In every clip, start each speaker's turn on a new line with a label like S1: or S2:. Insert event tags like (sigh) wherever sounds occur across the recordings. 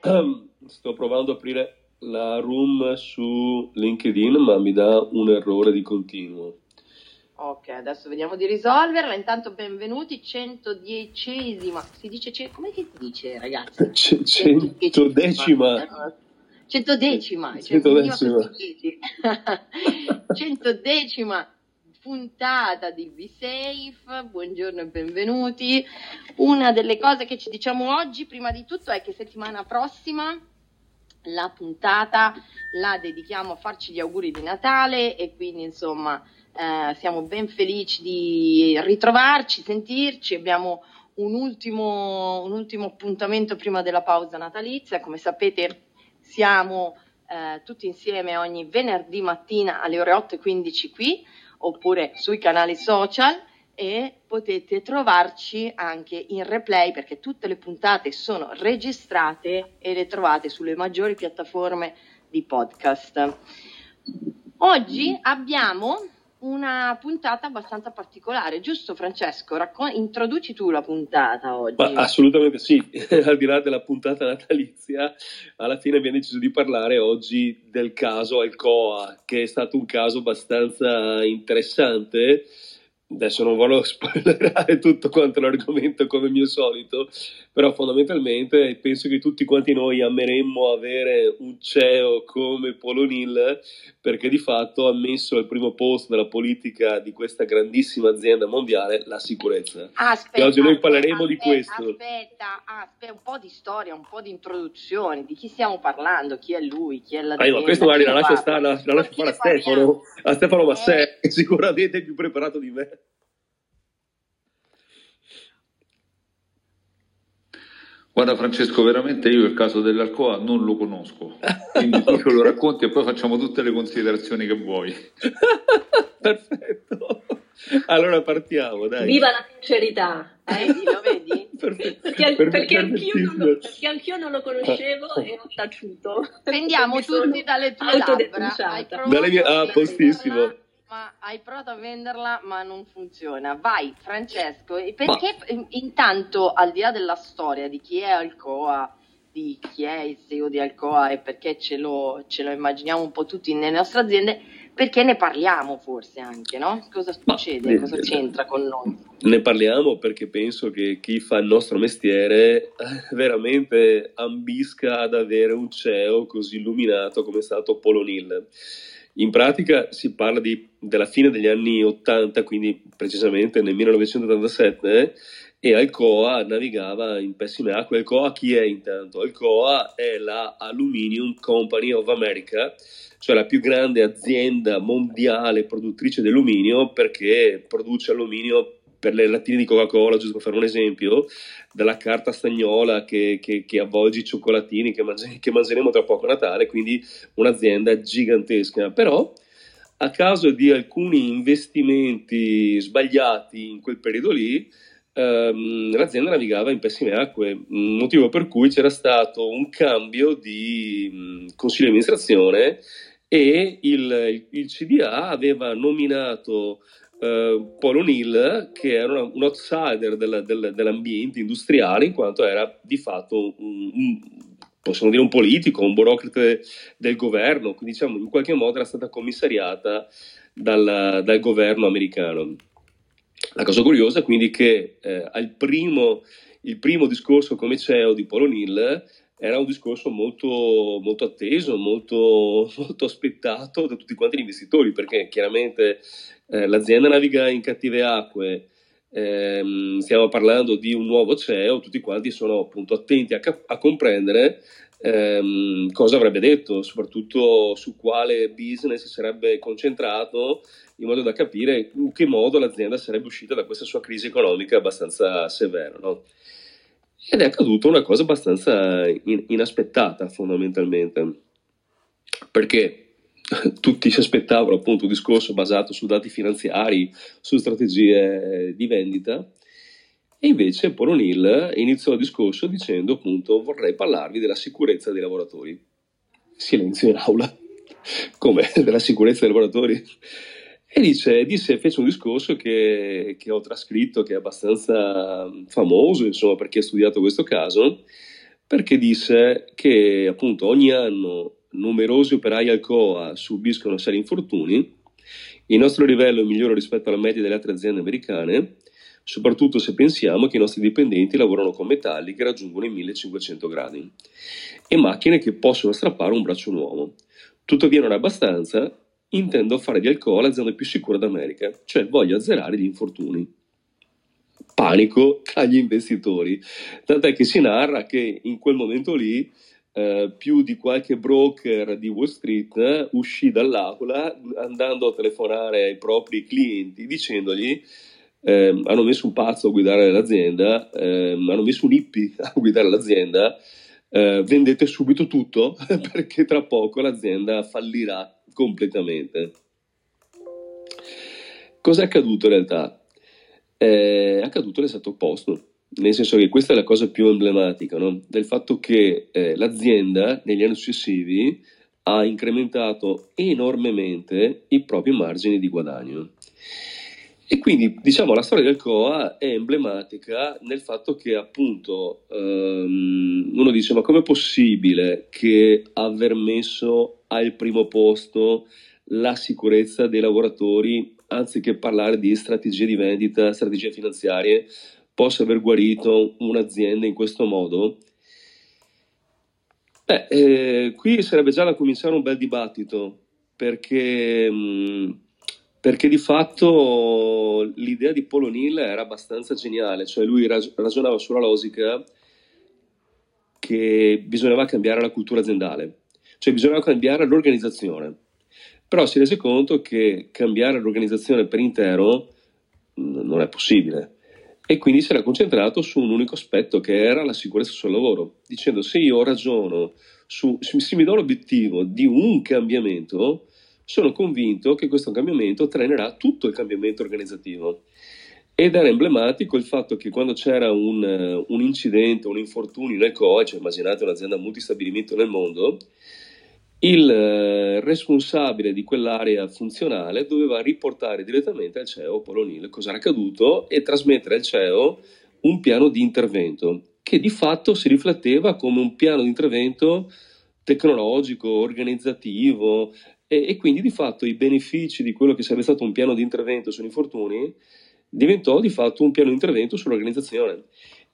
S1: (clears throat)
S2: Sto provando a aprire la room su LinkedIn, ma mi dà un errore di continuo.
S3: Ok, adesso vediamo di risolverla. Intanto benvenuti, 110esima. Si dice, ce- come si dice ragazzi? (laughs)
S2: C- centodecima.
S3: Centodecima. cioè,
S2: Centodecima. (laughs)
S3: Centodecima puntata di Be Safe. Buongiorno e benvenuti. Una delle cose che ci diciamo oggi, prima di tutto, è che settimana prossima la puntata la dedichiamo a farci gli auguri di Natale e quindi insomma eh, siamo ben felici di ritrovarci, sentirci, abbiamo un ultimo, un ultimo appuntamento prima della pausa natalizia, come sapete siamo eh, tutti insieme ogni venerdì mattina alle ore 8.15 qui oppure sui canali social e potete trovarci anche in replay perché tutte le puntate sono registrate e le trovate sulle maggiori piattaforme di podcast. Oggi abbiamo una puntata abbastanza particolare, giusto Francesco? Raccon- introduci tu la puntata oggi.
S2: Ma assolutamente sì, (laughs) al di là della puntata natalizia, alla fine abbiamo deciso di parlare oggi del caso Alcoa, che è stato un caso abbastanza interessante. Adesso non voglio (laughs) spoilerare tutto quanto l'argomento come mio solito, però fondamentalmente penso che tutti quanti noi ameremmo avere un CEO come Polonil perché di fatto ha messo al primo posto della politica di questa grandissima azienda mondiale la sicurezza.
S3: Aspetta,
S2: E oggi noi
S3: aspetta,
S2: parleremo di
S3: aspetta,
S2: questo.
S3: Aspetta, aspetta, un po' di storia, un po' di introduzione, di chi stiamo parlando, chi è lui, chi è
S2: Ah,
S3: l'azienda.
S2: ma questo magari la
S3: parla?
S2: stare, la, la lascio fare a? Stefano, a Stefano
S3: Eh,
S2: Massè, che sicuramente è più preparato di me.
S4: Guarda Francesco, veramente io il caso dell'Alcoa non lo conosco, quindi tu ce lo racconti e poi facciamo tutte le considerazioni che vuoi. (laughs)
S2: Perfetto. Allora partiamo, dai.
S5: Viva la sincerità! eh?
S3: Vedi, lo vedi?
S2: Perfetto.
S5: Perché,
S2: Per-
S5: perché anch'io non lo,
S2: perfettissimo.
S5: perché anch'io non lo conoscevo e ho taciuto.
S3: Prendiamo tutti dalle tue labbra.
S2: Dalle mie-
S3: a
S2: ah, postissimo.
S3: Ma hai provato a venderla, ma non funziona. Vai, Francesco. Perché in- intanto, al di là della storia di chi è Alcoa, di chi è il CEO di Alcoa e perché ce lo, ce lo immaginiamo un po' tutti nelle nostre aziende, perché ne parliamo forse anche, no? Cosa
S2: Ma-
S3: succede? Cosa c'entra con noi?
S2: Ne parliamo perché penso che chi fa il nostro mestiere eh, veramente ambisca ad avere un CEO così illuminato come è stato Polonil. In pratica si parla di- della fine degli anni 80, quindi precisamente nel 1987, e Alcoa navigava in pessime acque. Alcoa chi è intanto? Alcoa è la Aluminium Company of America, cioè la più grande azienda mondiale produttrice di alluminio perché produce alluminio per le lattine di Coca-Cola, giusto per fare un esempio, dalla carta stagnola che, che- che avvolge i cioccolatini che, mangi- che mangeremo tra poco a Natale, quindi un'azienda gigantesca. Però a causa di alcuni investimenti sbagliati in quel periodo lì, ehm, l'azienda navigava in pessime acque, motivo per cui c'era stato un cambio di mh, consiglio di amministrazione e il, il CDA aveva nominato eh, Paul O'Neill, che era un outsider del- del- dell'ambiente industriale, in quanto era di fatto un, un- possiamo dire un politico, un burocrate del governo, quindi diciamo in qualche modo era stata commissariata dal, dal governo americano. La cosa curiosa quindi è che eh, al primo, il primo discorso come CEO di Paul O'Neill era un discorso molto, molto atteso, molto, (laughs) molto, aspettato da tutti quanti gli investitori, perché chiaramente eh, l'azienda naviga in cattive acque, ehm, stiamo parlando di un nuovo CEO, tutti quanti sono appunto attenti a, cap- a comprendere ehm, cosa avrebbe detto, soprattutto su quale business sarebbe concentrato, in modo da capire in che modo l'azienda sarebbe uscita da questa sua crisi economica abbastanza severa. No? Ed è accaduta una cosa abbastanza in- inaspettata fondamentalmente, perché (laughs) tutti si aspettavano appunto un discorso basato su dati finanziari, su strategie di vendita, e invece Paul O'Neill iniziò il discorso dicendo appunto vorrei parlarvi della sicurezza dei lavoratori. Silenzio in aula, come (laughs) della sicurezza dei lavoratori. E dice, disse, fece un discorso che, che, ho trascritto, che è abbastanza famoso, insomma, per chi ha studiato questo caso, perché disse che appunto ogni anno numerosi operai al COA subiscono seri infortuni, il nostro livello è migliore rispetto alla media delle altre aziende americane, soprattutto se pensiamo che i nostri dipendenti lavorano con metalli che raggiungono i 1500 gradi e macchine che possono strappare un braccio nuovo. Tuttavia non è abbastanza intendo fare di Alcoa l'azienda più sicura d'America, cioè voglio azzerare gli infortuni. Panico agli investitori, tant'è che si narra che in quel momento lì eh, più di qualche broker di Wall Street eh, uscì dall'aula andando a telefonare ai propri clienti dicendogli eh, hanno messo un pazzo a guidare l'azienda, ehm, hanno messo un hippie (laughs) a guidare l'azienda, eh, vendete subito tutto (laughs) perché tra poco l'azienda fallirà completamente. Cos'è accaduto in realtà? È accaduto l'esatto opposto, nel senso che questa è la cosa più emblematica no? del fatto che eh, l'azienda negli anni successivi ha incrementato enormemente i propri margini di guadagno. E quindi diciamo la storia del COA è emblematica nel fatto che appunto um, uno dice ma com'è possibile che aver messo al primo posto la sicurezza dei lavoratori anziché parlare di strategie di vendita, strategie finanziarie, possa aver guarito un'azienda in questo modo? Beh, eh, qui sarebbe già da cominciare un bel dibattito perché... Mh, perché di fatto l'idea di Paul O'Neill era abbastanza geniale, cioè lui ragionava sulla logica che bisognava cambiare la cultura aziendale, cioè bisognava cambiare l'organizzazione, però si rese conto che cambiare l'organizzazione per intero non è possibile. E quindi si era concentrato su un unico aspetto che era la sicurezza sul lavoro, dicendo se io ragiono su, se mi do l'obiettivo di un cambiamento, sono convinto che questo cambiamento trenerà tutto il cambiamento organizzativo. Ed era emblematico il fatto che quando c'era un, uh, un incidente, un infortunio nel COE, cioè immaginate un'azienda multistabilimento nel mondo, il uh, responsabile di quell'area funzionale doveva riportare direttamente al CEO Polonil cosa era accaduto e trasmettere al CEO un piano di intervento che di fatto si rifletteva come un piano di intervento tecnologico, organizzativo, e, e, quindi di fatto i benefici di quello che sarebbe stato un piano di intervento sugli infortuni diventò di fatto un piano di intervento sull'organizzazione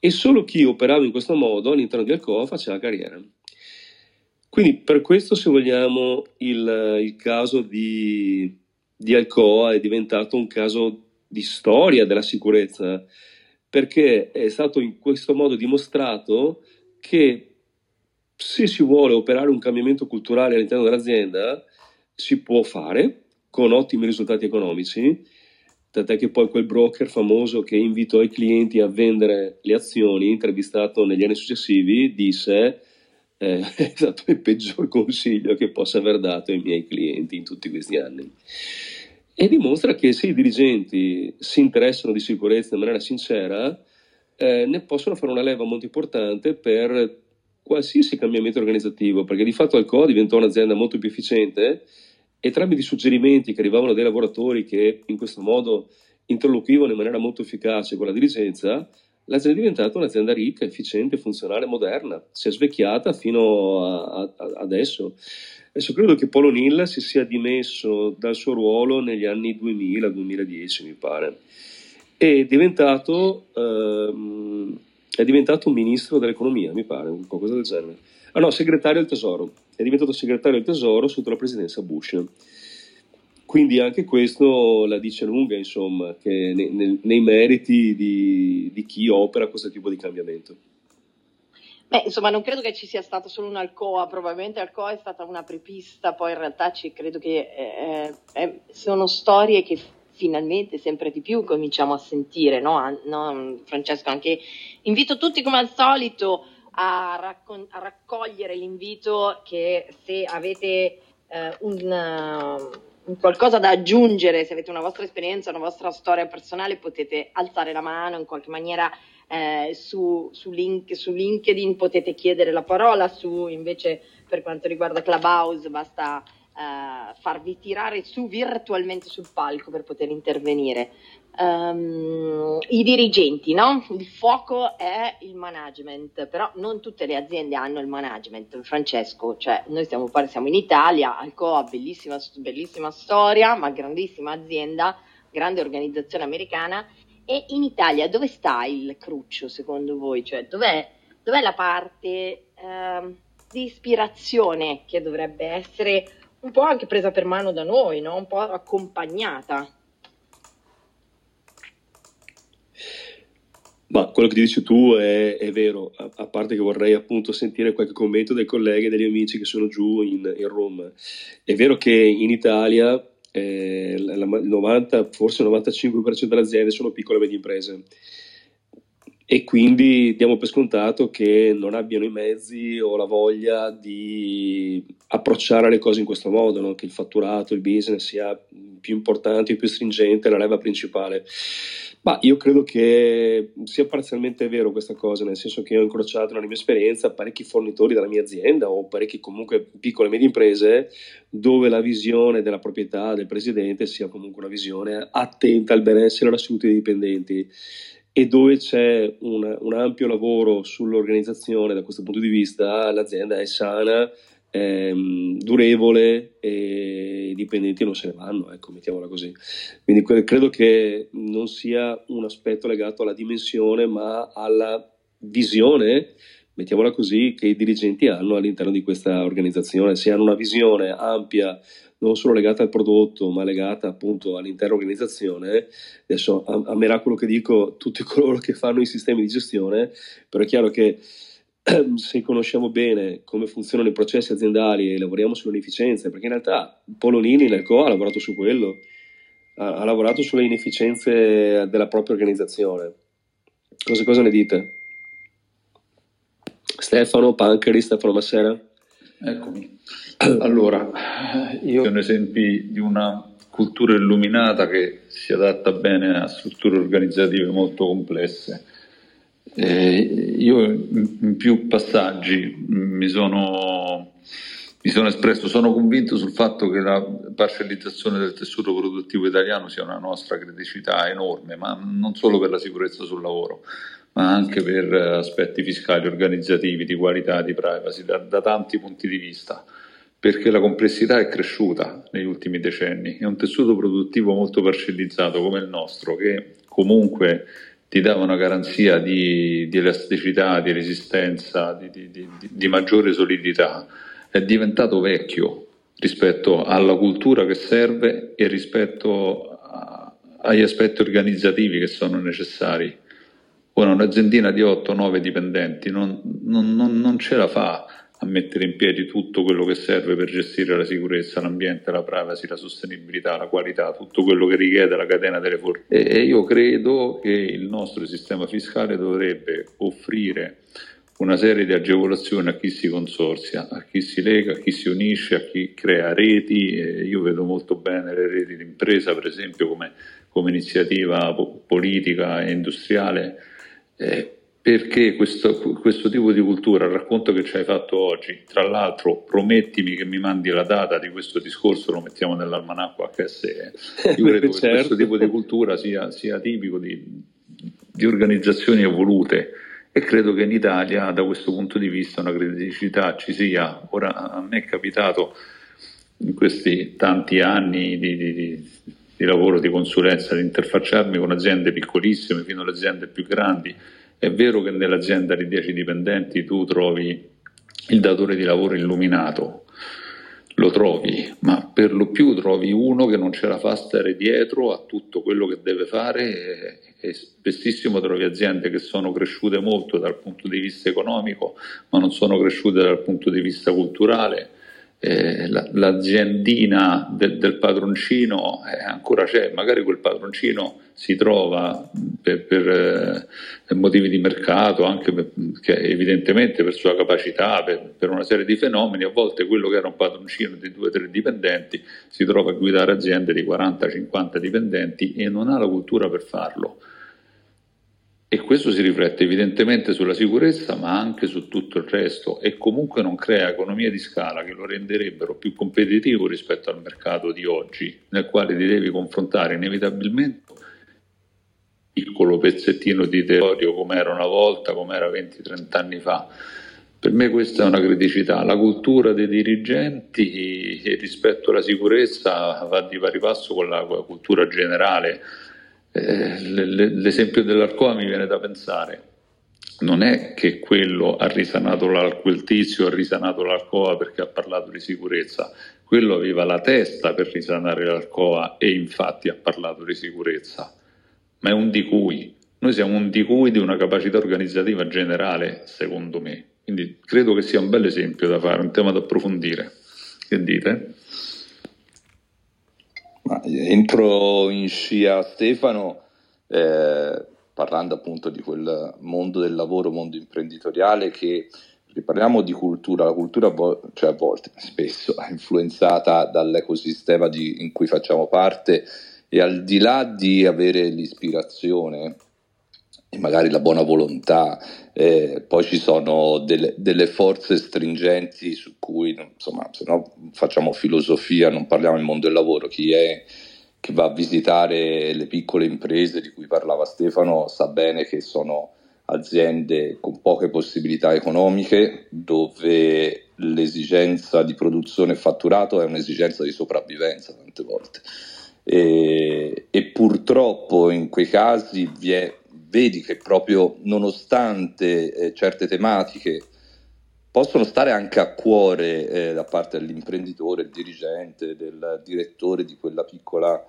S2: e solo chi operava in questo modo all'interno di Alcoa faceva carriera. Quindi per questo se vogliamo il, il caso di, di Alcoa è diventato un caso di storia della sicurezza perché è stato in questo modo dimostrato che se si vuole operare un cambiamento culturale all'interno dell'azienda, si può fare con ottimi risultati economici, tant'è che poi quel broker famoso che invitò i clienti a vendere le azioni, intervistato negli anni successivi, disse eh, (laughs) è stato il peggior consiglio che possa aver dato ai miei clienti in tutti questi anni. E dimostra che se i dirigenti si interessano di sicurezza in maniera sincera, eh, ne possono fare una leva molto importante per qualsiasi cambiamento organizzativo, perché di fatto Alcoa diventò un'azienda molto più efficiente e tramite i suggerimenti che arrivavano dai lavoratori che in questo modo interloquivano in maniera molto efficace con la dirigenza, l'azienda è diventata un'azienda ricca, efficiente, funzionale, moderna, si è svecchiata fino a, a, adesso. Adesso credo che Polo O'Neill si sia dimesso dal suo ruolo negli anni 2000-2010, mi pare, è diventato, ehm, è diventato ministro dell'economia, mi pare, qualcosa del genere. Ah no, segretario del tesoro. È diventato segretario del tesoro sotto la presidenza Bush. Quindi anche questo la dice lunga, insomma, che nei, nei, nei meriti di, di chi opera questo tipo di cambiamento.
S3: Beh, insomma, non credo che ci sia stato solo un Alcoa, probabilmente Alcoa è stata una prepista, poi in realtà ci, credo che eh, eh, sono storie che finalmente sempre di più cominciamo a sentire, no? no Francesco, anche invito tutti come al solito a, raccon- a raccogliere l'invito che se avete eh, un, uh, qualcosa da aggiungere, se avete una vostra esperienza, una vostra storia personale, potete alzare la mano in qualche maniera eh, su, su, link, su, LinkedIn potete chiedere la parola, su invece per quanto riguarda Clubhouse basta eh, farvi tirare su virtualmente sul palco per poter intervenire. Um, I dirigenti, no? Il fuoco è il management, però non tutte le aziende hanno il management, Francesco, cioè noi stiamo, siamo in Italia, Alcoa, bellissima, bellissima storia, ma grandissima azienda, grande organizzazione americana e in Italia dove sta il cruccio secondo voi? Cioè dov'è, dov'è la parte eh, di ispirazione che dovrebbe essere un po' anche presa per mano da noi, no? un po' accompagnata?
S2: Ma quello che dici tu è, è vero, a, a, parte che vorrei appunto sentire qualche commento dei colleghi e degli amici che sono giù in, in Roma. È vero che in Italia eh, il 90, forse il 95% delle aziende sono piccole e medie imprese e quindi diamo per scontato che non abbiano i mezzi o la voglia di approcciare le cose in questo modo, no? che il fatturato, il business sia più importante, più stringente, la leva principale. Ma io credo che sia parzialmente vero questa cosa, nel senso che ho incrociato nella mia esperienza parecchi fornitori della mia azienda o parecchie comunque piccole e medie imprese dove la visione della proprietà del presidente sia comunque una visione attenta al benessere e alla salute dei dipendenti e dove c'è un, un ampio lavoro sull'organizzazione da questo punto di vista, l'azienda è sana, ehm, durevole e i dipendenti non se ne vanno, ecco, mettiamola così. Quindi credo che non sia un aspetto legato alla dimensione, ma alla visione, mettiamola così, che i dirigenti hanno all'interno di questa organizzazione. Se hanno una visione ampia, non solo legata al prodotto, ma legata appunto all'intera organizzazione, adesso a, a miracolo che dico tutti (laughs) coloro che fanno i sistemi di gestione, però è chiaro che (clears throat) se conosciamo bene come funzionano i processi aziendali e lavoriamo sull'inefficienza, perché in realtà Polonini nel CO ha lavorato su quello, ha, ha, lavorato sulle inefficienze della propria organizzazione. Cosa, cosa ne dite? Stefano Pancheri, Stefano Massera?
S4: Eccomi. (clears throat) Allora, io sono esempi di una cultura illuminata che si adatta bene a strutture organizzative molto complesse eh, io in più passaggi mi sono, mi sono, espresso, sono convinto sul fatto che la parcellizzazione del tessuto produttivo italiano sia una nostra criticità enorme, ma non solo per la sicurezza sul lavoro, ma anche per aspetti fiscali, organizzativi, di qualità, di privacy, da, da tanti punti di vista perché la complessità è cresciuta negli ultimi decenni. È un tessuto produttivo molto parcellizzato come il nostro, che comunque ti dava una garanzia di, di elasticità, di resistenza, di, di, di, maggiore solidità, è diventato vecchio rispetto alla cultura che serve e rispetto a, agli aspetti organizzativi che sono necessari. Ora un'aziendina di 8-9 dipendenti non, non, non, non ce la fa a mettere in piedi tutto quello che serve per gestire la sicurezza, l'ambiente, la privacy, la sostenibilità, la qualità, tutto quello che richiede la catena delle forze. E io credo che il nostro sistema fiscale dovrebbe offrire una serie di agevolazioni a chi si consorzia, a chi si lega, a chi si unisce, a chi crea reti. io vedo molto bene le reti d'impresa, per esempio, come, come iniziativa politica e industriale. Eh, perché questo, questo, tipo di cultura, il racconto che ci hai fatto oggi, tra l'altro promettimi che mi mandi la data di questo discorso, lo mettiamo nell'almanacco HSE, io (laughs) credo che certo. questo tipo di cultura sia, sia tipico di, di, organizzazioni evolute e credo che in Italia da questo punto di vista una criticità ci sia. Ora a me è capitato in questi tanti anni di, di, di lavoro, di consulenza, di interfacciarmi con aziende piccolissime fino alle aziende più grandi. È vero che nell'azienda di 10 dipendenti tu trovi il datore di lavoro illuminato, lo trovi, ma per lo più trovi uno che non ce la fa stare dietro a tutto quello che deve fare e, e spessissimo trovi aziende che sono cresciute molto dal punto di vista economico, ma non sono cresciute dal punto di vista culturale eh, l'aziendina del, del padroncino eh, ancora c'è, magari quel padroncino si trova per, per eh, motivi di mercato, anche per, evidentemente per sua capacità, per, per, una serie di fenomeni, a volte quello che era un padroncino di due o tre dipendenti si trova a guidare aziende di 40-50 dipendenti e non ha la cultura per farlo. E questo si riflette evidentemente sulla sicurezza, ma anche su tutto il resto e comunque non crea economie di scala che lo renderebbero più competitivo rispetto al mercato di oggi, nel quale ti devi confrontare inevitabilmente un piccolo pezzettino di territorio come era una volta, come era 20-30 anni fa. Per me questa è una criticità. La cultura dei dirigenti rispetto alla sicurezza va di pari passo con la cultura generale eh, l'esempio dell'Arcoa mi viene da pensare, non è che quello ha risanato quel tizio ha risanato l'Arcoa perché ha parlato di sicurezza, quello aveva la testa per risanare l'Arcoa e infatti ha parlato di sicurezza, ma è un di cui. Noi siamo un di cui di una capacità organizzativa generale, secondo me. Quindi credo che sia un bel esempio da fare, un tema da approfondire. Che dite?
S6: Ma entro in scia Stefano eh, parlando appunto di quel mondo del lavoro, mondo imprenditoriale che parliamo di cultura, la cultura cioè a volte, spesso è influenzata dall'ecosistema di, in cui facciamo parte e al di là di avere l'ispirazione e magari la buona volontà, eh, poi ci sono delle, delle, forze stringenti su cui, insomma, se no facciamo filosofia, non parliamo del mondo del lavoro, chi è che va a visitare le piccole imprese di cui parlava Stefano sa bene che sono aziende con poche possibilità economiche dove l'esigenza di produzione e fatturato è un'esigenza di sopravvivenza tante volte. E, e purtroppo in quei casi vi è vedi che proprio nonostante eh, certe tematiche possono stare anche a cuore eh, da parte dell'imprenditore, del dirigente, del direttore di quella piccola,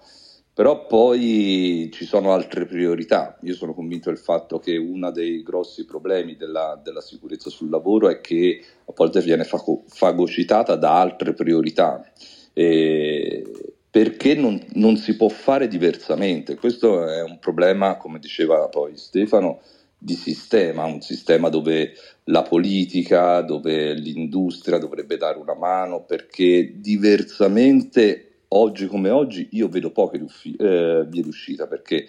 S6: però poi ci sono altre priorità. Io sono convinto del fatto che uno dei grossi problemi della, della, sicurezza sul lavoro è che a volte viene fago- fagocitata da altre priorità. E, perché non, non, si può fare diversamente. Questo è un problema, come diceva poi Stefano, di sistema, un sistema dove la politica, dove l'industria dovrebbe dare una mano, perché diversamente oggi come oggi io vedo poche eh, vie d'uscita, perché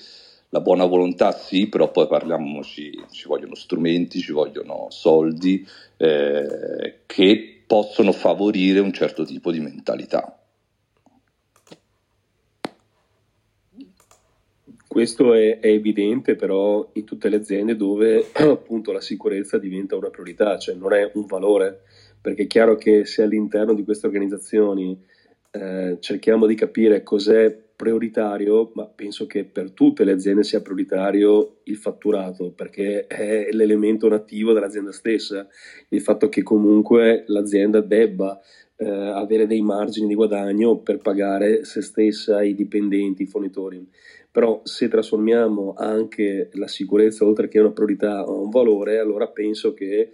S6: la buona volontà sì, però poi parliamoci, ci vogliono strumenti, ci vogliono soldi eh, che possono favorire un certo tipo di mentalità.
S2: Questo è, è, evidente però in tutte le aziende dove (clears throat) appunto la sicurezza diventa una priorità, cioè non è un valore, perché è chiaro che se all'interno di queste organizzazioni eh, cerchiamo di capire cos'è prioritario, ma penso che per tutte le aziende sia prioritario il fatturato, perché è l'elemento nativo dell'azienda stessa, il fatto che comunque l'azienda debba eh, avere dei margini di guadagno per pagare se stessa, i dipendenti, i fornitori però se trasformiamo anche la sicurezza oltre che una priorità a un valore, allora penso che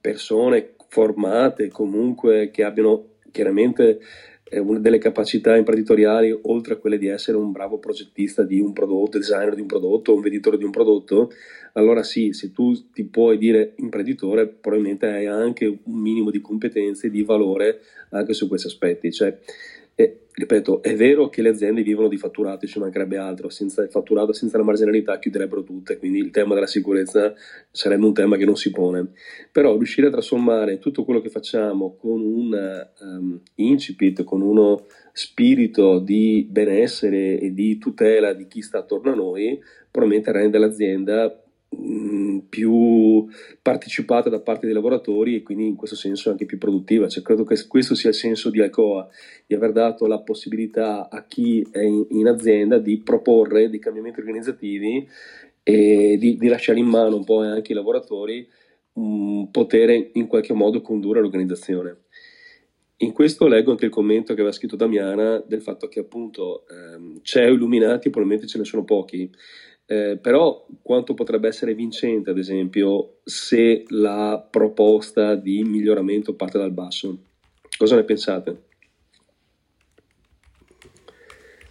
S2: persone formate comunque che abbiano chiaramente eh, delle capacità imprenditoriali oltre a quelle di essere un bravo progettista di un prodotto, designer di un prodotto, un venditore di un prodotto, allora sì, se tu ti puoi dire imprenditore, probabilmente hai anche un minimo di competenze, di valore anche su questi aspetti. Cioè, e, ripeto, è vero che le aziende vivono di fatturato, ci mancherebbe altro, senza il fatturato, senza la marginalità chiuderebbero tutte, quindi il tema della sicurezza sarebbe un tema che non si pone. Però riuscire a trasformare tutto quello che facciamo con un um, incipit, con uno spirito di benessere e di tutela di chi sta attorno a noi, probabilmente rende l'azienda Mm, più partecipata da parte dei lavoratori e quindi in questo senso anche più produttiva. Cioè, credo che questo sia il senso di Alcoa, di aver dato la possibilità a chi è in, in azienda di proporre dei cambiamenti organizzativi e di, di, lasciare in mano un po' anche i lavoratori un potere in qualche modo condurre l'organizzazione. In questo leggo anche il commento che aveva scritto Damiana del fatto che appunto ehm, CEO illuminati probabilmente ce ne sono pochi, eh, però quanto potrebbe essere vincente ad esempio se la proposta di miglioramento parte dal basso? Cosa ne pensate?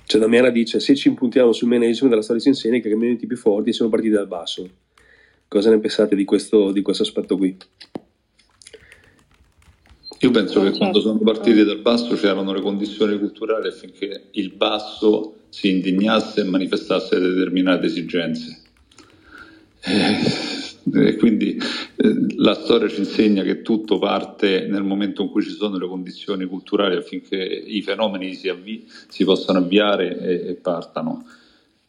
S2: Cioè Damiana dice se ci impuntiamo sul management della storia insegna che i cambiamenti più forti sono partiti dal basso. Cosa ne pensate di questo, di questo aspetto qui?
S4: Io penso che quando sono partiti dal basso c'erano le condizioni culturali affinché il basso si indignasse e manifestasse determinate esigenze. Eh, e quindi eh, la storia ci insegna che tutto parte nel momento in cui ci sono le condizioni culturali affinché i fenomeni si, avvi- si possano avviare e, e partano.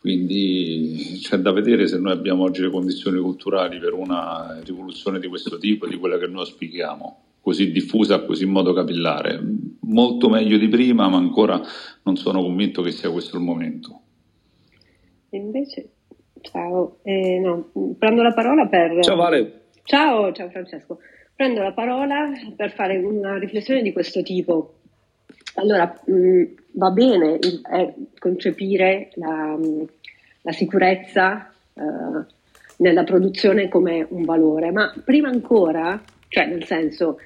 S4: Quindi c'è da vedere se noi abbiamo oggi le condizioni culturali per una rivoluzione di questo tipo, di quella che noi auspichiamo così diffusa, così in modo capillare. Molto meglio di prima, ma ancora non sono convinto che sia questo il momento.
S7: Invece, ciao, eh, no, prendo la parola per...
S2: Ciao Vale.
S7: Ciao, ciao Francesco. Prendo la parola per fare una riflessione di questo tipo. Allora, mh, va bene eh, concepire la, la sicurezza eh, nella produzione come un valore, ma prima ancora, cioè nel senso,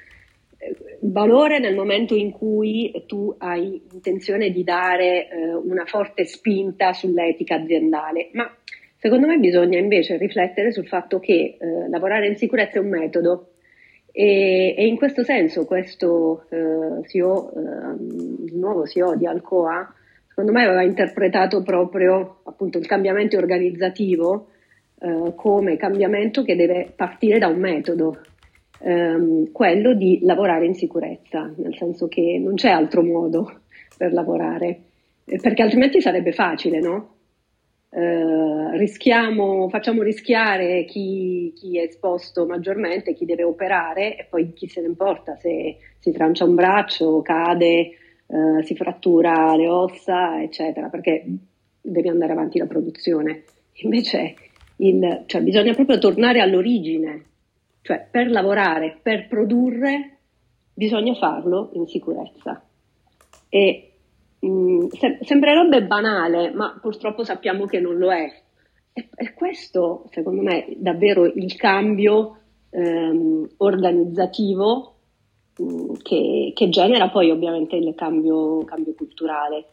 S7: valore nel momento in cui tu hai intenzione di dare eh, una forte spinta sull'etica aziendale, ma secondo me bisogna invece riflettere sul fatto che eh, lavorare in sicurezza è un metodo. E, e in questo senso questo eh, CEO, ehm, il nuovo CEO di Alcoa, secondo me aveva interpretato proprio appunto il cambiamento organizzativo eh, come cambiamento che deve partire da un metodo, ehm, quello di lavorare in sicurezza, nel senso che non c'è altro modo per lavorare, eh, perché altrimenti sarebbe facile, no? Eh, rischiamo, facciamo rischiare chi, chi, è esposto maggiormente, chi deve operare e poi chi se ne importa se si trancia un braccio, cade, eh, si frattura le ossa, eccetera, perché deve andare avanti la produzione. Invece il, cioè, bisogna proprio tornare all'origine cioè per lavorare, per produrre, bisogna farlo in sicurezza. E mh, mm, se- sembrerebbe banale, ma purtroppo sappiamo che non lo è. E, e questo, secondo me, è davvero il cambio ehm, organizzativo mh, mm, che, che, genera poi ovviamente il cambio, cambio culturale.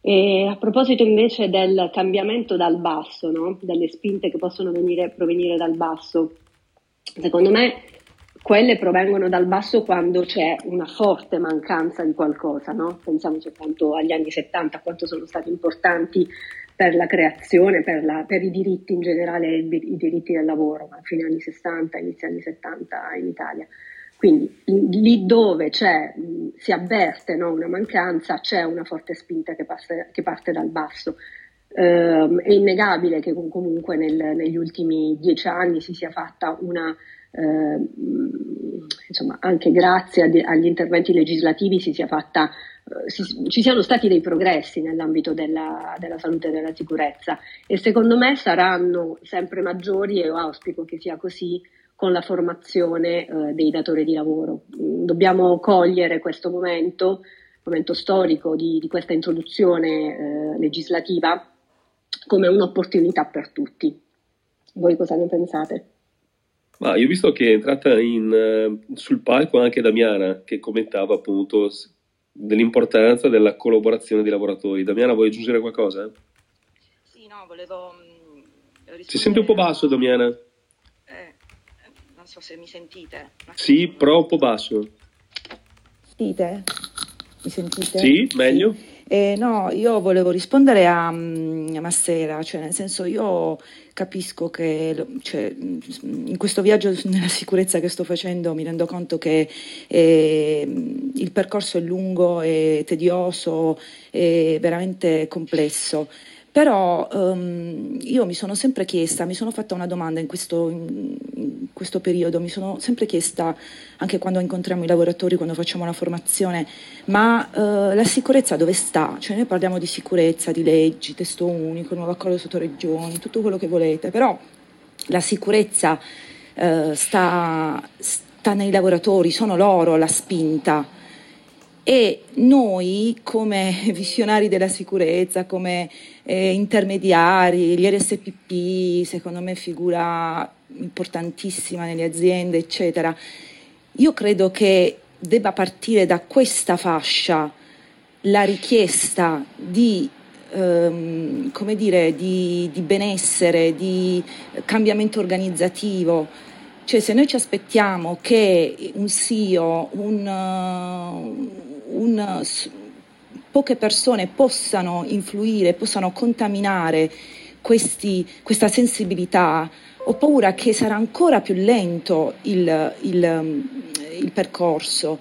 S7: E a proposito invece del cambiamento dal basso, no? delle spinte che possono venire, provenire dal basso, Secondo me quelle provengono dal basso quando c'è una forte mancanza di qualcosa, no? pensiamo soltanto agli anni 70, quanto sono stati importanti per la creazione, per, la, per i diritti in generale, i, diritti del lavoro, a fine anni 60, inizio anni 70 in Italia. Quindi lì dove si avverte no, una mancanza c'è una forte spinta che, passa, che parte dal basso. Uh, è innegabile che comunque nel, negli ultimi dieci anni si sia fatta una, uh, insomma, anche grazie ad, agli interventi legislativi si sia fatta, uh, si, ci siano stati dei progressi nell'ambito della, della, salute e della sicurezza e secondo me saranno sempre maggiori e io auspico che sia così con la formazione eh, dei datori di lavoro. Dobbiamo cogliere questo momento, momento storico di, di questa introduzione legislativa come un'opportunità per tutti. Voi cosa ne pensate?
S2: Ma io ho visto che è entrata in, uh, sul palco anche Damiana che commentava appunto dell'importanza della collaborazione dei lavoratori. Damiana, vuoi aggiungere qualcosa?
S8: Sì, no, volevo...
S2: Mm, si sente un po' basso, Damiana?
S8: Eh, non so se mi sentite.
S2: Sì, però un po' basso.
S8: Sentite? Mi sentite?
S2: Sì, meglio. Sì.
S8: Eh, no, io volevo rispondere a, mm, a Massera, cioè nel senso io capisco che cioè, in questo viaggio (laughs) nella sicurezza che sto facendo mi rendo conto che eh, il percorso è lungo, è tedioso, è veramente complesso. Però um, io mi sono sempre chiesta, mi sono fatta una domanda in questo, in questo, periodo, mi sono sempre chiesta, anche quando incontriamo i lavoratori, quando facciamo la formazione, ma uh, la sicurezza dove sta? Cioè noi parliamo di sicurezza, di leggi, testo unico, nuovo accordo sotto regioni, tutto quello che volete, però la sicurezza eh, sta, sta nei lavoratori, sono loro la spinta e noi come visionari della sicurezza, come eh, intermediari, gli RSPP, secondo me figura importantissima nelle aziende, eccetera, io credo che debba partire da questa fascia la richiesta di, ehm, come dire, di, di benessere, di cambiamento organizzativo, cioè se noi ci aspettiamo che un CEO, un, un, poche persone possano influire, possano contaminare questi, questa sensibilità, ho paura che sarà ancora più lento il, il, il percorso.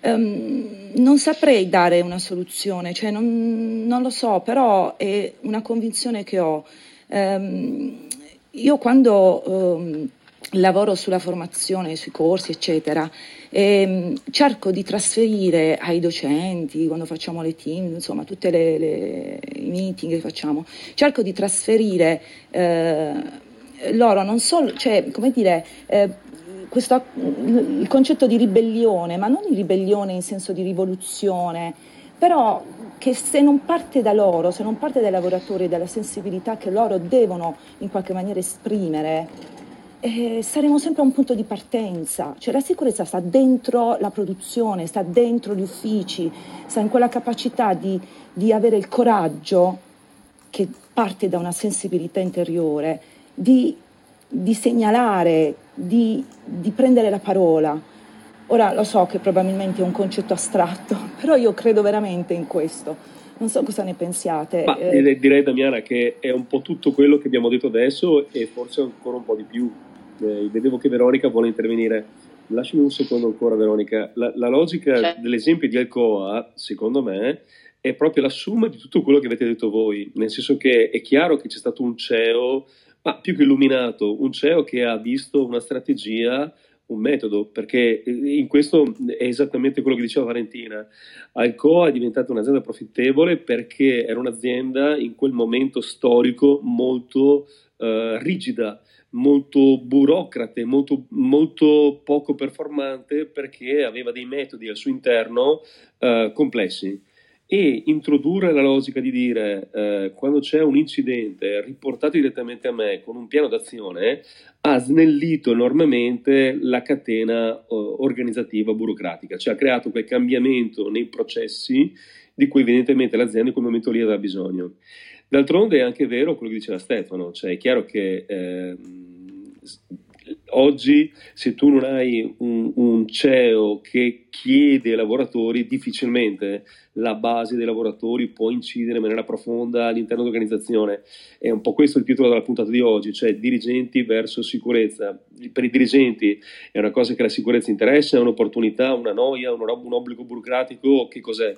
S8: Um, non saprei dare una soluzione, cioè non, non, lo so, però è una convinzione che ho. Um, io quando um, lavoro sulla formazione, sui corsi, eccetera, e, ehm, cerco di trasferire ai docenti, quando facciamo le team, insomma, tutti i meeting che facciamo, cerco di trasferire eh, loro non solo, cioè, come dire, eh, questo, il concetto di ribellione, ma non ribellione in senso di rivoluzione, però che se non parte da loro, se non parte dai lavoratori, dalla sensibilità che loro devono in qualche maniera esprimere, eh, saremo sempre a un punto di partenza, cioè la sicurezza sta dentro la produzione, sta dentro gli uffici, sta in quella capacità di, di avere il coraggio che parte da una sensibilità interiore, di, di segnalare, di, di prendere la parola. Ora lo so che probabilmente è un concetto astratto, (laughs) però io credo veramente in questo. Non so cosa ne pensiate.
S2: Ma, eh, direi Damiana che è un po' tutto quello che abbiamo detto adesso e forse ancora un po' di più eh, vedevo che Veronica vuole intervenire. Lasciami un secondo ancora, Veronica. La, la logica certo. dell'esempio di Alcoa, secondo me, è proprio la somma di tutto quello che avete detto voi, nel senso che è chiaro che c'è stato un CEO, ma più che illuminato, un CEO che ha visto una strategia, un metodo, perché in questo è esattamente quello che diceva Valentina. Alcoa è diventata un'azienda profittevole perché era un'azienda in quel momento storico molto uh, rigida molto burocrate, molto, molto, poco performante perché aveva dei metodi al suo interno uh, complessi. E introdurre la logica di dire uh, quando c'è un incidente riportato direttamente a me con un piano d'azione ha snellito enormemente la catena uh, organizzativa burocratica, cioè ha creato quel cambiamento nei processi di cui evidentemente l'azienda in quel momento lì aveva bisogno. D'altronde è anche vero quello che diceva Stefano, cioè è chiaro che eh, oggi se tu non hai un, un, CEO che chiede ai lavoratori, difficilmente la base dei lavoratori può incidere in maniera profonda all'interno dell'organizzazione. È un po' questo il titolo della puntata di oggi, cioè dirigenti verso sicurezza. Per i dirigenti è una cosa che la sicurezza interessa, è un'opportunità, una noia, un, obbligo burocratico, che cos'è?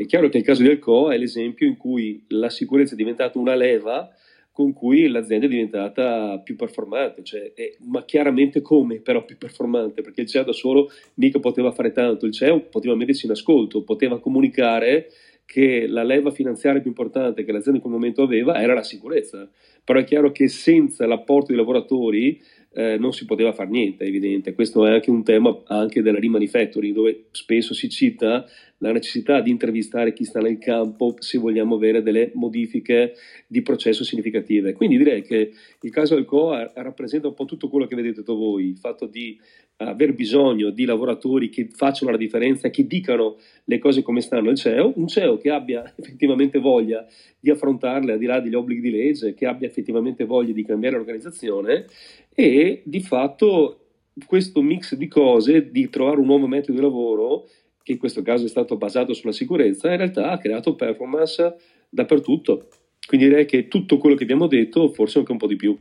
S2: È chiaro che il caso di Alcoa è l'esempio in cui la sicurezza è diventata una leva con cui l'azienda è diventata più performante, cioè, è, ma chiaramente come però più performante, perché il CEO da solo mica poteva fare tanto, il CEO poteva mettersi in ascolto, poteva comunicare che la leva finanziaria più importante che l'azienda in quel momento aveva era la sicurezza, però è chiaro che senza l'apporto dei lavoratori eh, non si poteva fare niente, è evidente. Questo è anche un tema anche della remanufacturing, dove spesso si cita la necessità di intervistare chi sta nel campo se vogliamo avere delle modifiche di processo significative. Quindi direi che il caso Alcoa rappresenta un po' tutto quello che avete detto voi, il fatto di aver bisogno di lavoratori che facciano la differenza, che dicano le cose come stanno al CEO, un CEO che abbia effettivamente voglia di affrontarle al di là degli obblighi di legge, che abbia effettivamente voglia di cambiare l'organizzazione e di fatto questo mix di cose, di trovare un nuovo metodo di lavoro, che in questo caso è stato basato sulla sicurezza, in realtà ha creato performance dappertutto. Quindi direi che tutto quello che abbiamo detto, forse anche un po' di più.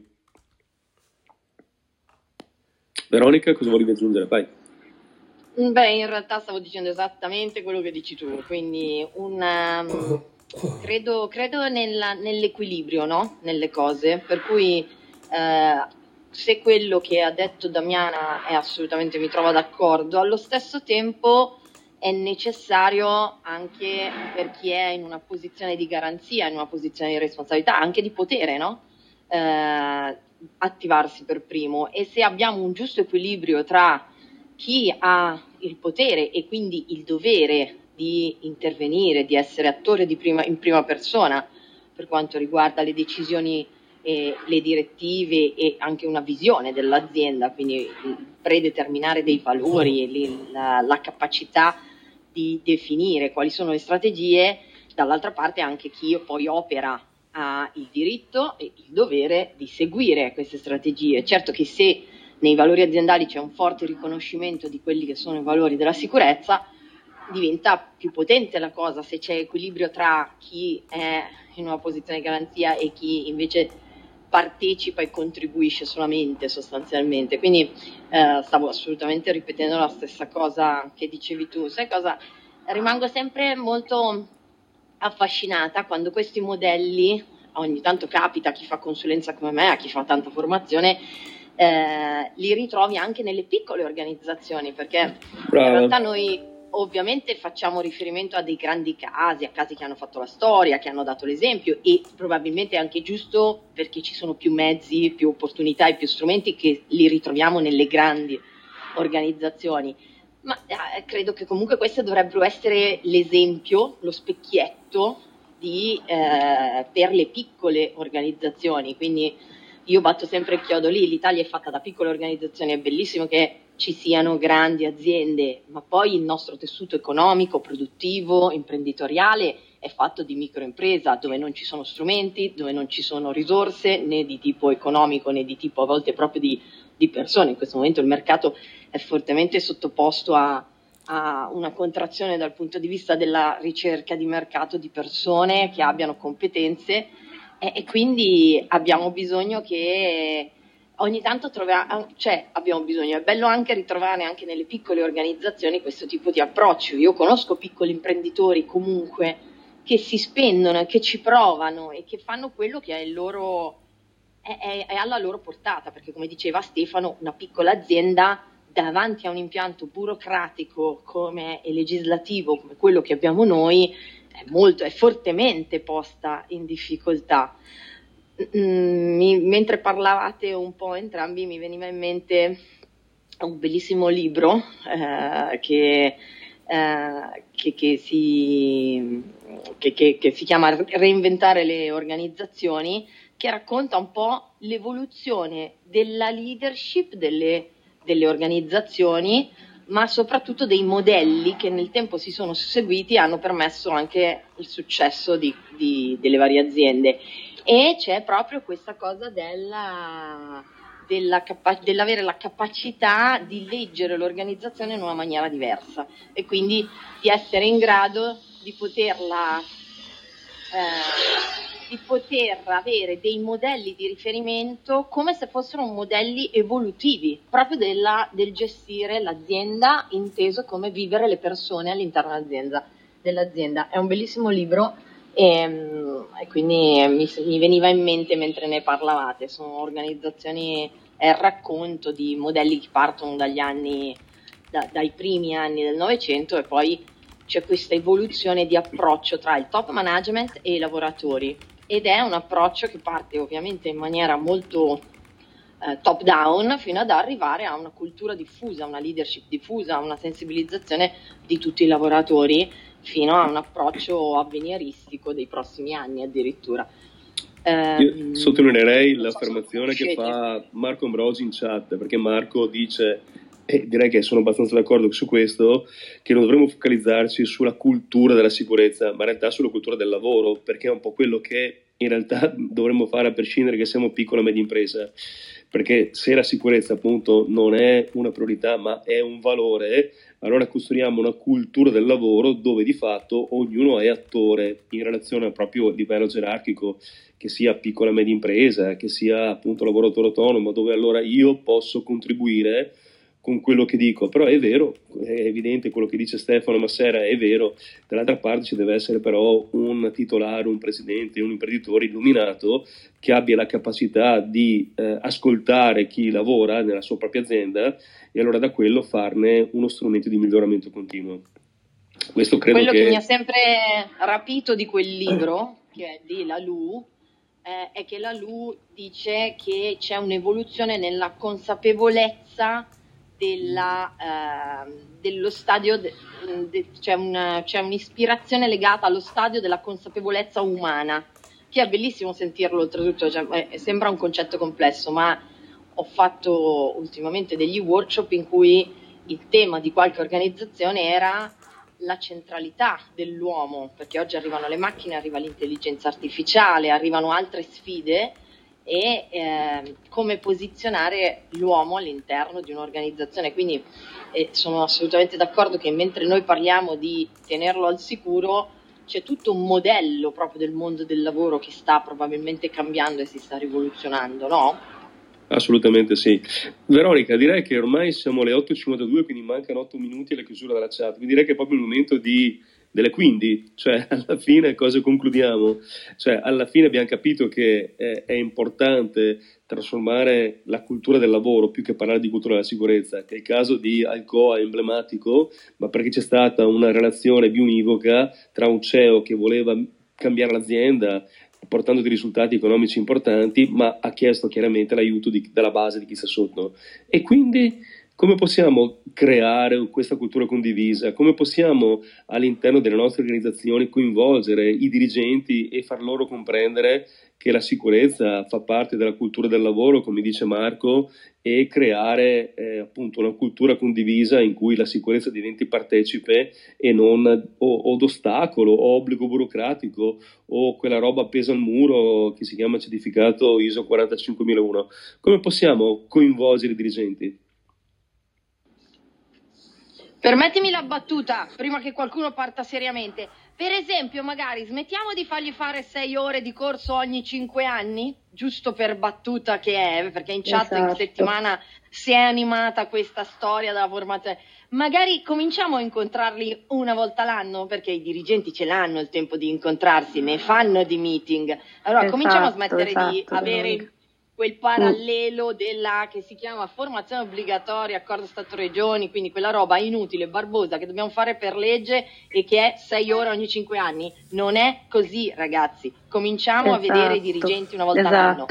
S2: Veronica, cosa volevi aggiungere? Vai.
S3: Beh, in realtà stavo dicendo esattamente quello che dici tu, quindi una, um, credo, credo nella, nell'equilibrio no? nelle cose, per cui eh, se quello che ha detto Damiana è assolutamente mi trovo d'accordo, allo stesso tempo è necessario anche per chi è in una posizione di garanzia, in una posizione di responsabilità, anche di potere, no? Eh, attivarsi per primo e se abbiamo un giusto equilibrio tra chi ha il potere e quindi il dovere di intervenire, di essere attore di prima, in prima persona per quanto riguarda le decisioni e le direttive e anche una visione dell'azienda, quindi predeterminare dei valori, la, la capacità di definire quali sono le strategie, dall'altra parte anche chi poi opera ha il diritto e il dovere di seguire queste strategie. Certo che se nei valori aziendali c'è un forte riconoscimento di quelli che sono i valori della sicurezza, diventa più potente la cosa se c'è equilibrio tra chi è in una posizione di garanzia e chi invece partecipa e contribuisce solamente sostanzialmente. Quindi eh, stavo assolutamente ripetendo la stessa cosa che dicevi tu. Sai cosa? Rimango sempre molto affascinata quando questi modelli, ogni tanto capita a chi fa consulenza come me, a chi fa tanta formazione, eh, li ritrovi anche nelle piccole organizzazioni, perché Bravo. in realtà noi ovviamente facciamo riferimento a dei grandi casi, a casi che hanno fatto la storia, che hanno dato l'esempio e probabilmente è anche giusto perché ci sono più mezzi, più opportunità e più strumenti che li ritroviamo nelle grandi organizzazioni. Ma eh, credo che comunque queste dovrebbero essere l'esempio, lo specchietto di, eh, per le piccole organizzazioni. Quindi io batto sempre il chiodo lì, l'Italia è fatta da piccole organizzazioni, è bellissimo che ci siano grandi aziende, ma poi il nostro tessuto economico, produttivo, imprenditoriale è fatto di microimpresa dove non ci sono strumenti, dove non ci sono risorse né di tipo economico né di tipo a volte proprio di, di persone. In questo momento il mercato è fortemente sottoposto a, a una contrazione dal punto di vista della ricerca di mercato di persone che abbiano competenze e, e quindi abbiamo bisogno che ogni tanto troviamo, cioè abbiamo bisogno, è bello anche ritrovare anche nelle piccole organizzazioni questo tipo di approccio. Io conosco piccoli imprenditori comunque che si spendono, che ci provano e che fanno quello che è, loro, è, è, è alla loro portata, perché come diceva Stefano, una piccola azienda davanti a un impianto burocratico come, e legislativo come quello che abbiamo noi è, molto, è fortemente posta in difficoltà. Mm, mi, mentre parlavate un po' entrambi mi veniva in mente un bellissimo libro eh, che, eh, che, che, si, che, si, chiama Reinventare le organizzazioni, che racconta un po' l'evoluzione della leadership delle, delle organizzazioni, ma soprattutto dei modelli che nel tempo si sono susseguiti e hanno permesso anche il successo di, di, delle varie aziende. E c'è proprio questa cosa della, della capa- dell'avere la capacità di leggere l'organizzazione in una maniera diversa e quindi di essere in grado di poterla eh, di poter avere dei modelli di riferimento come se fossero modelli evolutivi proprio della, del gestire l'azienda inteso come vivere le persone all'interno dell'azienda. È un bellissimo libro e, ehm, e quindi mi, mi, veniva in mente mentre ne parlavate, sono organizzazioni, è il racconto di modelli che partono dagli anni, da, dai primi anni del Novecento e poi c'è questa evoluzione di approccio tra il top management e i lavoratori ed è un approccio che parte ovviamente in maniera molto eh, top down fino ad arrivare a una cultura diffusa, una leadership diffusa, una sensibilizzazione di tutti i lavoratori fino a un approccio avveniristico dei prossimi anni addirittura.
S2: Eh, sottolineerei l'affermazione so che fa Marco Ambrosi in chat, perché Marco dice, e direi che sono abbastanza d'accordo su questo, che non dovremmo focalizzarci sulla cultura della sicurezza, ma in realtà sulla cultura del lavoro, perché è un po' quello che in realtà (laughs) dovremmo fare a prescindere che siamo piccola e media impresa. Perché se la sicurezza appunto non è una priorità ma è un valore, allora costruiamo una cultura del lavoro dove di fatto ognuno è attore in relazione al proprio livello gerarchico, che sia piccola e media impresa, che sia appunto lavoratore autonomo, dove allora io posso contribuire con quello che dico, però è vero, è evidente quello che dice Stefano Massera, è vero, dall'altra parte ci deve essere però un titolare, un presidente, un imprenditore illuminato che abbia la capacità di eh, ascoltare chi lavora nella sua propria azienda e allora da quello farne uno strumento di miglioramento continuo.
S3: Questo credo quello che... che mi ha sempre rapito di quel libro, che è di La Lu, eh, è che la LU dice che c'è un'evoluzione nella consapevolezza della, eh, dello stadio, de, de, c'è, una, c'è, un'ispirazione legata allo stadio della consapevolezza umana, che è bellissimo sentirlo oltretutto, cioè, eh, sembra un concetto complesso, ma ho fatto ultimamente degli workshop in cui il tema di qualche organizzazione era la centralità dell'uomo, perché oggi arrivano le macchine, arriva l'intelligenza artificiale, arrivano altre sfide e eh, come posizionare l'uomo all'interno di un'organizzazione. Quindi eh, sono assolutamente d'accordo che mentre noi parliamo di tenerlo al sicuro, c'è tutto un modello proprio del mondo del lavoro che sta probabilmente cambiando e si sta rivoluzionando, no?
S2: Assolutamente sì. Veronica, direi che ormai siamo alle 8.52, quindi mancano 8 minuti alla chiusura della chat, quindi direi che è proprio il momento di, delle quindi, cioè (laughs) alla fine cosa concludiamo? Cioè alla fine abbiamo capito che è, è, importante trasformare la cultura del lavoro più che parlare di cultura della sicurezza, che è il caso di Alcoa emblematico, ma perché c'è stata una relazione biunivoca tra un CEO che voleva cambiare l'azienda portando dei risultati economici importanti, ma ha chiesto chiaramente l'aiuto di, dalla base di chi sta sotto. E quindi come possiamo creare questa cultura condivisa? Come possiamo all'interno delle nostre organizzazioni coinvolgere i dirigenti e far loro comprendere che la sicurezza fa parte della cultura del lavoro, come dice Marco, e creare eh, appunto una cultura condivisa in cui la sicurezza diventi partecipe e non o, o d'ostacolo o obbligo burocratico o quella roba appesa al muro che si chiama certificato ISO 45001. Come possiamo coinvolgere i dirigenti?
S3: Permettimi la battuta prima che qualcuno parta seriamente. Per esempio, magari smettiamo di fargli fare sei ore di corso ogni cinque anni, giusto per battuta che è, perché in chat esatto. in settimana si è animata questa storia della formazione. Magari cominciamo a incontrarli una volta l'anno, perché i dirigenti ce l'hanno il tempo di incontrarsi, ne fanno di meeting. Allora esatto, cominciamo a smettere esatto, di avere quel parallelo della che si chiama formazione obbligatoria, accordo Stato-Regioni, quindi quella roba inutile, barbosa che dobbiamo fare per legge e che è sei ore ogni cinque anni. Non è così, ragazzi. Cominciamo esatto, a vedere i dirigenti una volta esatto. l'anno.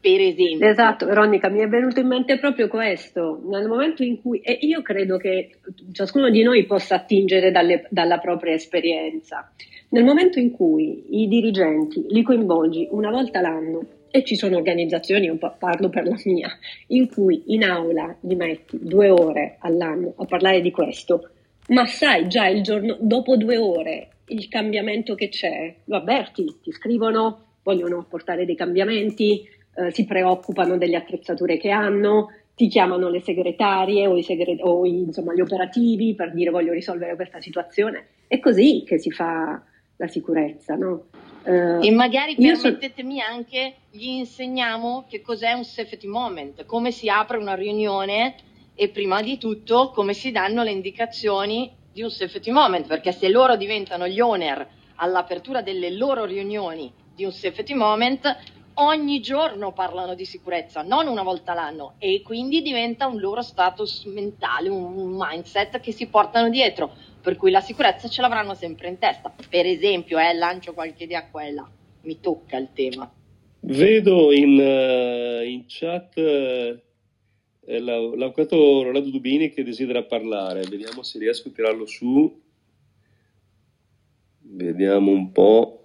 S3: Per esempio.
S7: Esatto, Veronica, mi è venuto in mente proprio questo. Nel momento in cui, e io credo che ciascuno di noi possa attingere dalle, dalla propria esperienza, nel momento in cui i dirigenti li coinvolgi una volta l'anno e ci sono organizzazioni, un po' parlo per la mia, in cui in aula gli metti due ore all'anno a parlare di questo, ma sai già il giorno dopo due ore il cambiamento che c'è, lo avverti, ti scrivono, vogliono portare dei cambiamenti, eh, si preoccupano delle attrezzature che hanno, ti chiamano le segretarie o, i segre- o insomma, gli operativi per dire voglio risolvere questa situazione. È così che si fa la sicurezza, no?
S3: Uh, e magari permettetemi so... anche, gli insegniamo che cos'è un safety moment, come si apre una riunione e prima di tutto come si danno le indicazioni di un safety moment, perché se loro diventano gli owner all'apertura delle loro riunioni di un safety moment, ogni giorno parlano di sicurezza, non una volta l'anno, e quindi diventa un loro status mentale, un mindset che si portano dietro per cui la sicurezza ce l'avranno sempre in testa. Per esempio, eh, lancio qualche idea e là, mi tocca il tema.
S2: Vedo in, uh, in chat uh, l'avvocato Rolando Dubini che desidera parlare, vediamo se riesco a tirarlo su. Vediamo un po'.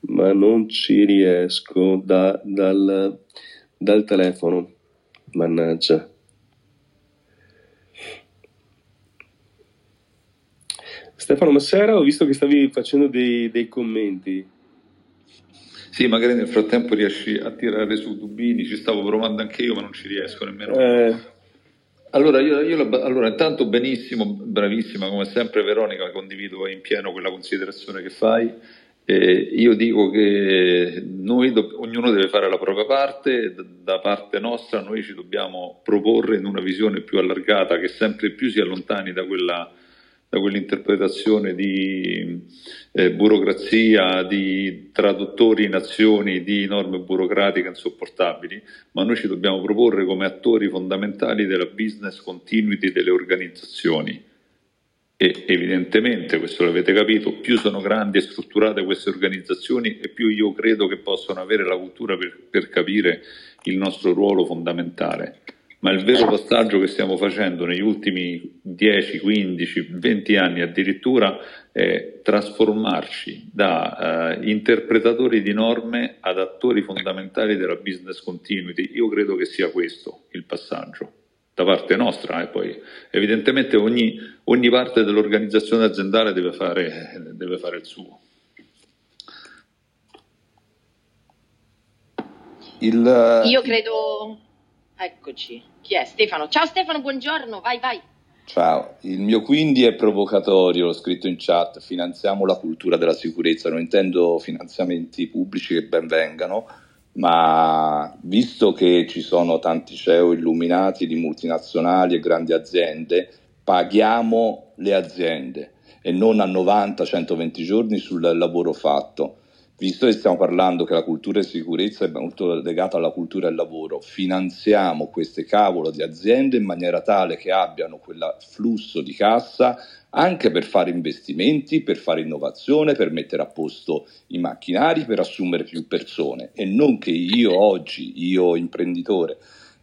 S2: Ma non ci riesco da, dal, dal telefono. Mannaggia. Stefano Massera, ho visto che stavi facendo dei, dei commenti.
S4: Sì, magari nel frattempo riesci a tirare su Dubini, ci stavo provando anche io, ma non ci riesco nemmeno. Eh. Allora, io, io, allora, intanto benissimo, bravissima, come sempre Veronica, condivido in pieno quella considerazione che fai. Eh, io dico che noi, do, ognuno deve fare la propria parte, da, da parte nostra noi ci dobbiamo proporre in una visione più allargata che sempre più si allontani da quella da quell'interpretazione di eh, burocrazia, di traduttori in azioni, di norme burocratiche insopportabili, ma noi ci dobbiamo proporre come attori fondamentali della business continuity delle organizzazioni. e evidentemente, questo l'avete capito, più sono grandi e strutturate queste organizzazioni e più io credo che possono avere la cultura per, per capire il nostro ruolo fondamentale. Ma il vero passaggio che stiamo facendo negli ultimi 10, 15, 20 anni addirittura è trasformarci da uh, interpretatori di norme ad attori fondamentali della business continuity. Io credo che sia questo il passaggio da parte nostra e poi evidentemente ogni, ogni parte dell'organizzazione aziendale deve fare, deve fare il suo.
S3: Il... Io credo, eccoci, chi è? Stefano. Ciao Stefano, buongiorno, vai vai.
S6: Ciao, il mio quindi è provocatorio, l'ho scritto in chat, finanziamo la cultura della sicurezza, non intendo finanziamenti pubblici che ben vengano, ma visto che ci sono tanti CEO illuminati di multinazionali e grandi aziende, paghiamo le aziende e non a 90-120 giorni sul lavoro fatto visto che stiamo parlando che la cultura di sicurezza è molto legata alla cultura del lavoro, finanziamo queste cavolo di aziende in maniera tale che abbiano quel flusso di cassa anche per fare investimenti, per fare innovazione, per mettere a posto i macchinari, per assumere più persone. E non che io oggi, io imprenditore,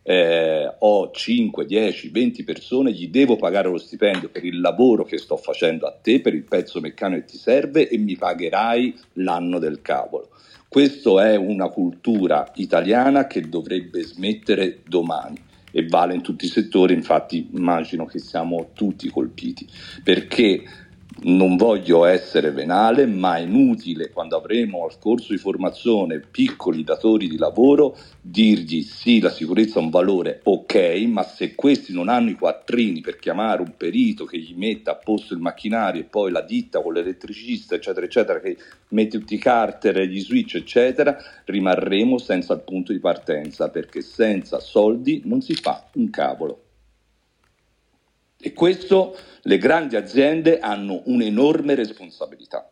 S6: eh, ho 5, 10, 20 persone, gli devo pagare lo stipendio per il lavoro che sto facendo a te, per il pezzo meccanico che ti serve e mi pagherai l'anno del cavolo. Questa è una cultura italiana che dovrebbe smettere domani e vale in tutti i settori, infatti immagino che siamo tutti colpiti, perché non voglio essere venale, ma è inutile quando avremo al corso di formazione piccoli datori di lavoro dirgli sì, la sicurezza è un valore, ok, ma se questi non hanno i quattrini per chiamare un perito che gli metta a posto il macchinario e poi la ditta con l'elettricista, eccetera, eccetera, che mette tutti i carter, gli switch, eccetera, rimarremo senza il punto di partenza perché senza soldi non si fa un cavolo. E questo le grandi aziende hanno un'enorme responsabilità.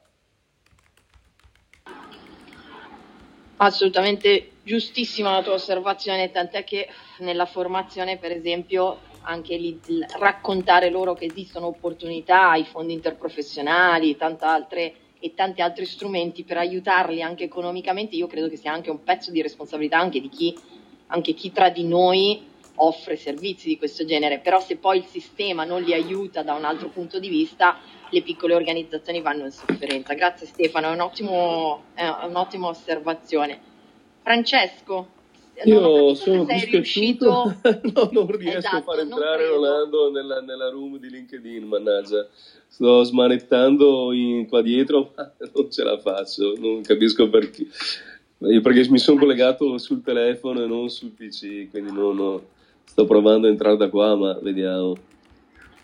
S3: Assolutamente giustissima la tua osservazione, tant'è che nella formazione, per esempio, anche lì raccontare loro che esistono opportunità, i fondi interprofessionali altre, e tanti altri strumenti per aiutarli anche economicamente, io credo che sia anche un pezzo di responsabilità anche di chi, anche chi tra di noi offre servizi di questo genere, però se poi il sistema non li aiuta da un altro punto di vista, le piccole organizzazioni vanno in sofferenza. Grazie Stefano, è, un ottimo, è un'ottima osservazione. Francesco,
S2: io sono dispiaciuto, (laughs) no, non riesco esatto, a far entrare Rolando nella, nella, room di LinkedIn, mannaggia. Sto smanettando in, qua dietro, ma (laughs) non ce la faccio, non capisco perché. Io perché mi sono collegato sul telefono e non sul PC, quindi non, ho, Sto provando a entrare da qua, ma vediamo.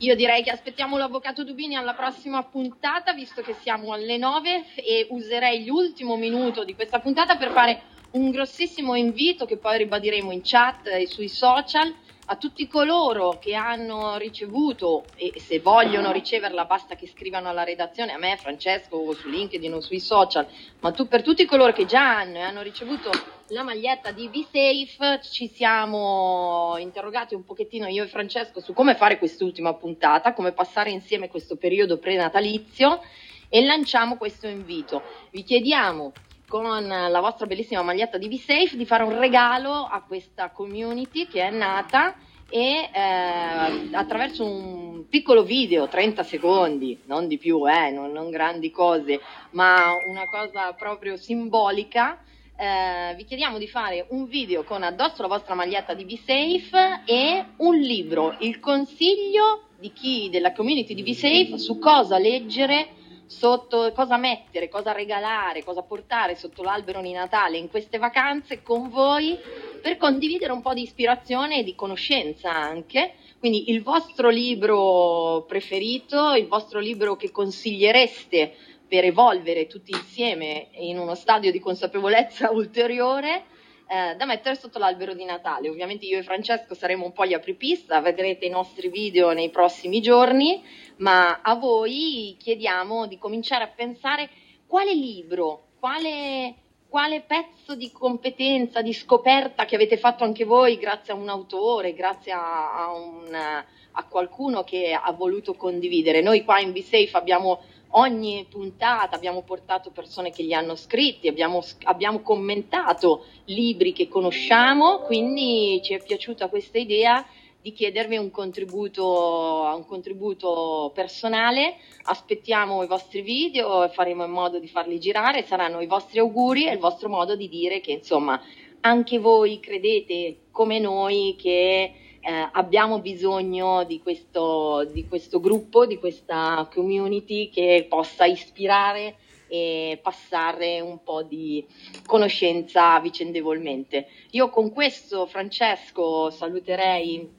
S3: Io direi che aspettiamo l'avvocato Dubini alla prossima puntata, visto che siamo alle 9 e userei l'ultimo minuto di questa puntata per fare un grossissimo invito che poi ribadiremo in chat e sui social a tutti coloro che hanno ricevuto e se vogliono riceverla basta che scrivano alla redazione, a me, Francesco, o su LinkedIn o sui social, ma tu, per tutti coloro che già hanno e hanno ricevuto la maglietta di V-Safe ci siamo interrogati un pochettino io e Francesco su come fare quest'ultima puntata, come passare insieme questo periodo prenatalizio e lanciamo questo invito. Vi chiediamo con la vostra bellissima maglietta di V-Safe di fare un regalo a questa community che è nata e eh, attraverso un piccolo video, 30 secondi, non di più, eh, non, non grandi cose, ma una cosa proprio simbolica, eh, vi chiediamo di fare un video con addosso la vostra maglietta di V-Safe e un libro, il consiglio di chi della community di V-Safe su cosa leggere sotto cosa mettere, cosa regalare, cosa portare sotto l'albero di Natale in queste vacanze con voi per condividere un po' di ispirazione e di conoscenza anche. Quindi il vostro libro preferito, il vostro libro che consigliereste per evolvere tutti insieme in uno stadio di consapevolezza (laughs) ulteriore eh, da mettere sotto l'albero di Natale. Ovviamente io e Francesco saremo un po' gli apripista, vedrete i nostri video nei prossimi giorni, ma a voi chiediamo di cominciare a pensare quale libro, quale quale pezzo di competenza, di scoperta che avete fatto anche voi grazie a un autore, grazie a, a, un, a qualcuno che ha voluto condividere. Noi qua in BeSafe abbiamo ogni puntata abbiamo portato persone che li hanno scritti, abbiamo, abbiamo, commentato libri che conosciamo, quindi ci è piaciuta questa idea di chiedervi un contributo, un contributo personale. Aspettiamo i vostri video e faremo in modo di farli girare, saranno i vostri auguri e il vostro modo di dire che insomma anche voi credete come noi che eh, abbiamo bisogno di questo, di questo gruppo, di questa community che possa ispirare e passare un po' di conoscenza vicendevolmente. Io con questo, Francesco, saluterei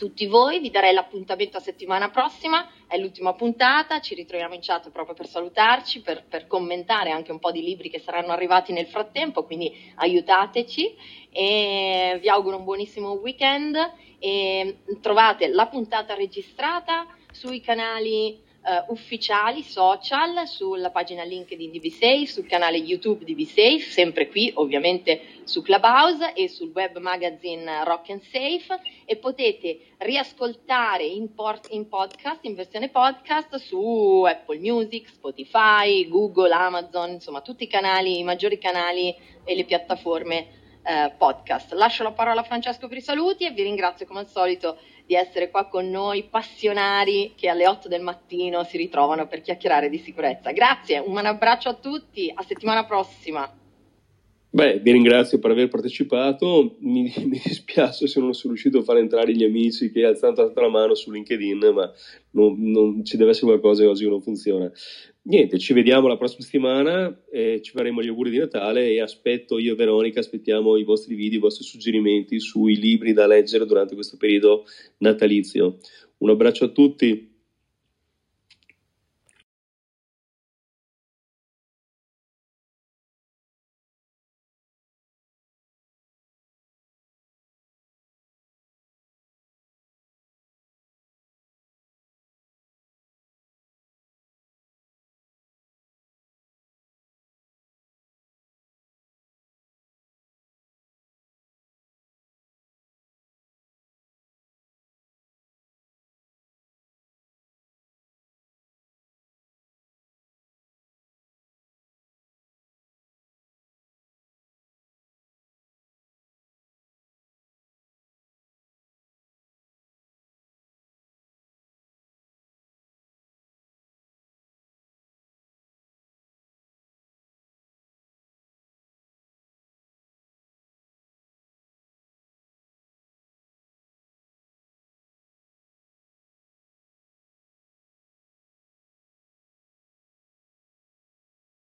S3: tutti voi, vi darei l'appuntamento a settimana prossima, è l'ultima puntata, ci ritroviamo in chat proprio per salutarci, per, per commentare anche un po' di libri che saranno arrivati nel frattempo, quindi aiutateci e vi auguro un buonissimo weekend e trovate la puntata registrata sui canali uh, ufficiali social, sulla pagina LinkedIn di VSafe, sul canale YouTube di VSafe, sempre qui ovviamente su Clubhouse e sul web magazine Rock and Safe. E potete riascoltare in, port- in podcast, in versione podcast su Apple Music, Spotify, Google, Amazon, insomma tutti i canali, i maggiori canali e le piattaforme eh, podcast. Lascio la parola a Francesco per i saluti e vi ringrazio come al solito di essere qua con noi, passionari che alle 8 del mattino si ritrovano per chiacchierare di sicurezza. Grazie, un abbraccio a tutti, a settimana prossima.
S2: Beh, vi ringrazio per aver partecipato, mi, (laughs) mi, dispiace se non sono riuscito a far entrare gli amici che alzano la mano su LinkedIn, ma non, non, ci deve essere qualcosa che oggi non funziona. Niente, ci vediamo la prossima settimana, eh, ci faremo gli auguri di Natale e aspetto io e Veronica, aspettiamo i vostri video, i vostri suggerimenti sui libri da leggere durante questo periodo natalizio. Un abbraccio a tutti.